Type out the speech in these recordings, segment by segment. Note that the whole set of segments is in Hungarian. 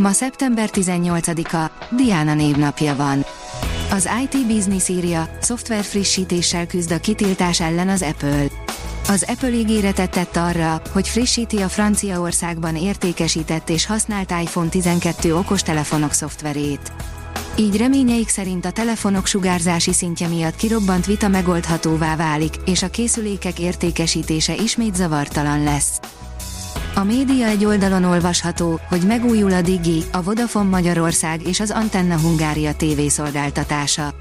Ma szeptember 18-a, Diana névnapja van. Az IT Business írja, szoftver frissítéssel küzd a kitiltás ellen az Apple. Az Apple ígéretet tett arra, hogy frissíti a Franciaországban értékesített és használt iPhone 12 okostelefonok szoftverét. Így reményeik szerint a telefonok sugárzási szintje miatt kirobbant vita megoldhatóvá válik, és a készülékek értékesítése ismét zavartalan lesz. A média egy oldalon olvasható, hogy megújul a Digi, a Vodafone Magyarország és az Antenna Hungária TV szolgáltatása.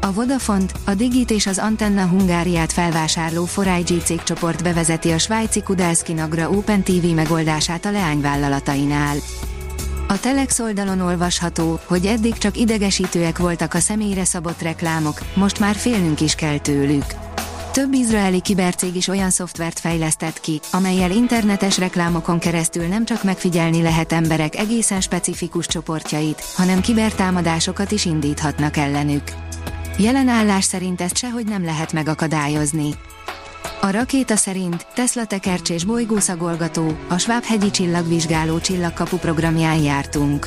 A Vodafont, a Digit és az Antenna Hungáriát felvásárló 4IG cégcsoport bevezeti a svájci Kudelski Nagra Open TV megoldását a leányvállalatainál. A Telex oldalon olvasható, hogy eddig csak idegesítőek voltak a személyre szabott reklámok, most már félnünk is kell tőlük. Több izraeli kibercég is olyan szoftvert fejlesztett ki, amelyel internetes reklámokon keresztül nem csak megfigyelni lehet emberek egészen specifikus csoportjait, hanem kibertámadásokat is indíthatnak ellenük. Jelen állás szerint ezt sehogy nem lehet megakadályozni. A rakéta szerint Tesla tekercsés bolygószagolgató, a Schwab-hegyi csillagvizsgáló csillagkapu programján jártunk.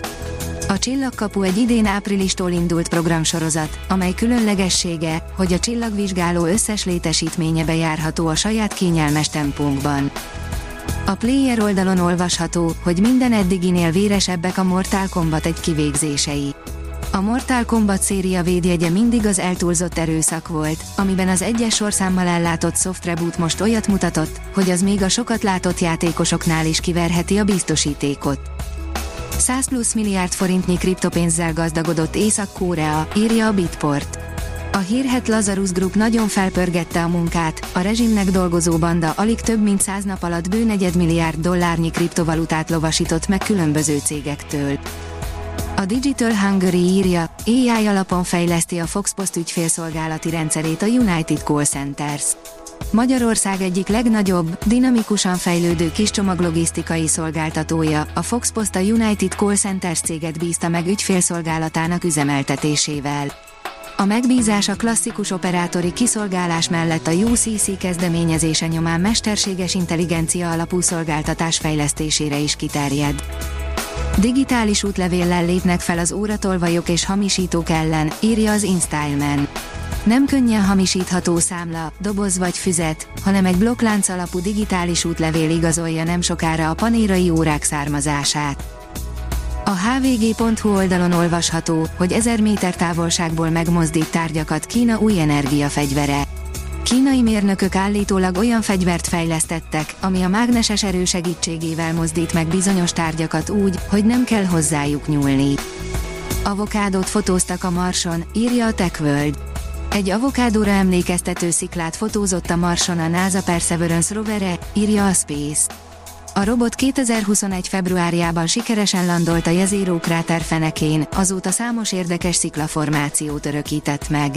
A Csillagkapu egy idén áprilistól indult programsorozat, amely különlegessége, hogy a csillagvizsgáló összes létesítménye bejárható a saját kényelmes tempónkban. A player oldalon olvasható, hogy minden eddiginél véresebbek a Mortal Kombat egy kivégzései. A Mortal Kombat széria védjegye mindig az eltúlzott erőszak volt, amiben az egyes sorszámmal ellátott soft reboot most olyat mutatott, hogy az még a sokat látott játékosoknál is kiverheti a biztosítékot. 100 plusz milliárd forintnyi kriptopénzzel gazdagodott Észak-Korea, írja a Bitport. A hírhet Lazarus Group nagyon felpörgette a munkát, a rezsimnek dolgozó banda alig több mint 100 nap alatt bő negyed milliárd dollárnyi kriptovalutát lovasított meg különböző cégektől. A Digital Hungary írja, AI alapon fejleszti a Foxpost ügyfélszolgálati rendszerét a United Call Centers. Magyarország egyik legnagyobb, dinamikusan fejlődő kiscsomaglogisztikai szolgáltatója, a Foxpost a United Call Centers céget bízta meg ügyfélszolgálatának üzemeltetésével. A megbízás a klasszikus operátori kiszolgálás mellett a UCC kezdeményezése nyomán mesterséges intelligencia alapú szolgáltatás fejlesztésére is kiterjed. Digitális útlevéllel lépnek fel az óratolvajok és hamisítók ellen, írja az InStyleman. Nem könnyen hamisítható számla, doboz vagy füzet, hanem egy blokklánc alapú digitális útlevél igazolja nem sokára a panérai órák származását. A hvg.hu oldalon olvasható, hogy 1000 méter távolságból megmozdít tárgyakat Kína új energiafegyvere. Kínai mérnökök állítólag olyan fegyvert fejlesztettek, ami a mágneses erő segítségével mozdít meg bizonyos tárgyakat úgy, hogy nem kell hozzájuk nyúlni. Avokádót fotóztak a Marson, írja a TechWorld. Egy avokádóra emlékeztető sziklát fotózott a Marson a NASA Perseverance rovere, írja a Space. A robot 2021. februárjában sikeresen landolt a Jezero kráter fenekén, azóta számos érdekes sziklaformációt örökített meg.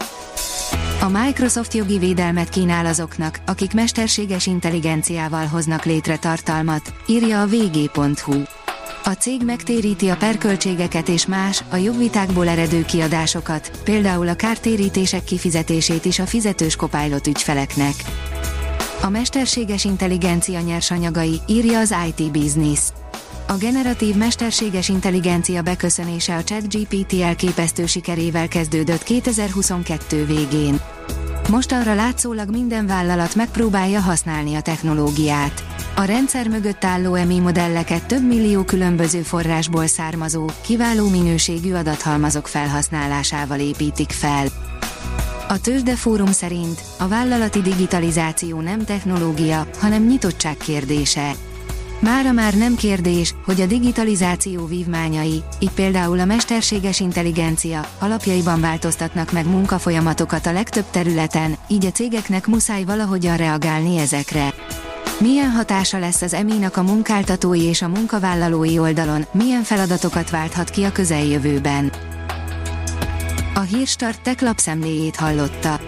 A Microsoft jogi védelmet kínál azoknak, akik mesterséges intelligenciával hoznak létre tartalmat, írja a vg.hu. A cég megtéríti a perköltségeket és más, a jogvitákból eredő kiadásokat, például a kártérítések kifizetését is a fizetős Copilot ügyfeleknek. A mesterséges intelligencia nyersanyagai, írja az IT Business. A generatív mesterséges intelligencia beköszönése a ChatGPT elképesztő sikerével kezdődött 2022 végén. Mostanra látszólag minden vállalat megpróbálja használni a technológiát. A rendszer mögött álló EMI modelleket több millió különböző forrásból származó, kiváló minőségű adathalmazok felhasználásával építik fel. A Tőzsdefórum szerint a vállalati digitalizáció nem technológia, hanem nyitottság kérdése. Mára már nem kérdés, hogy a digitalizáció vívmányai, így például a mesterséges intelligencia, alapjaiban változtatnak meg munkafolyamatokat a legtöbb területen, így a cégeknek muszáj valahogyan reagálni ezekre. Milyen hatása lesz az eminak a munkáltatói és a munkavállalói oldalon, milyen feladatokat válthat ki a közeljövőben? A Hírstart tech lapszemléjét hallotta.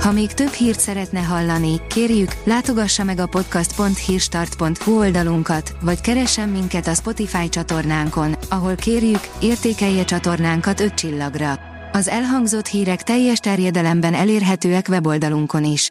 Ha még több hírt szeretne hallani, kérjük, látogassa meg a podcast.hírstart.hu oldalunkat, vagy keressen minket a Spotify csatornánkon, ahol kérjük, értékelje csatornánkat 5 csillagra. Az elhangzott hírek teljes terjedelemben elérhetőek weboldalunkon is.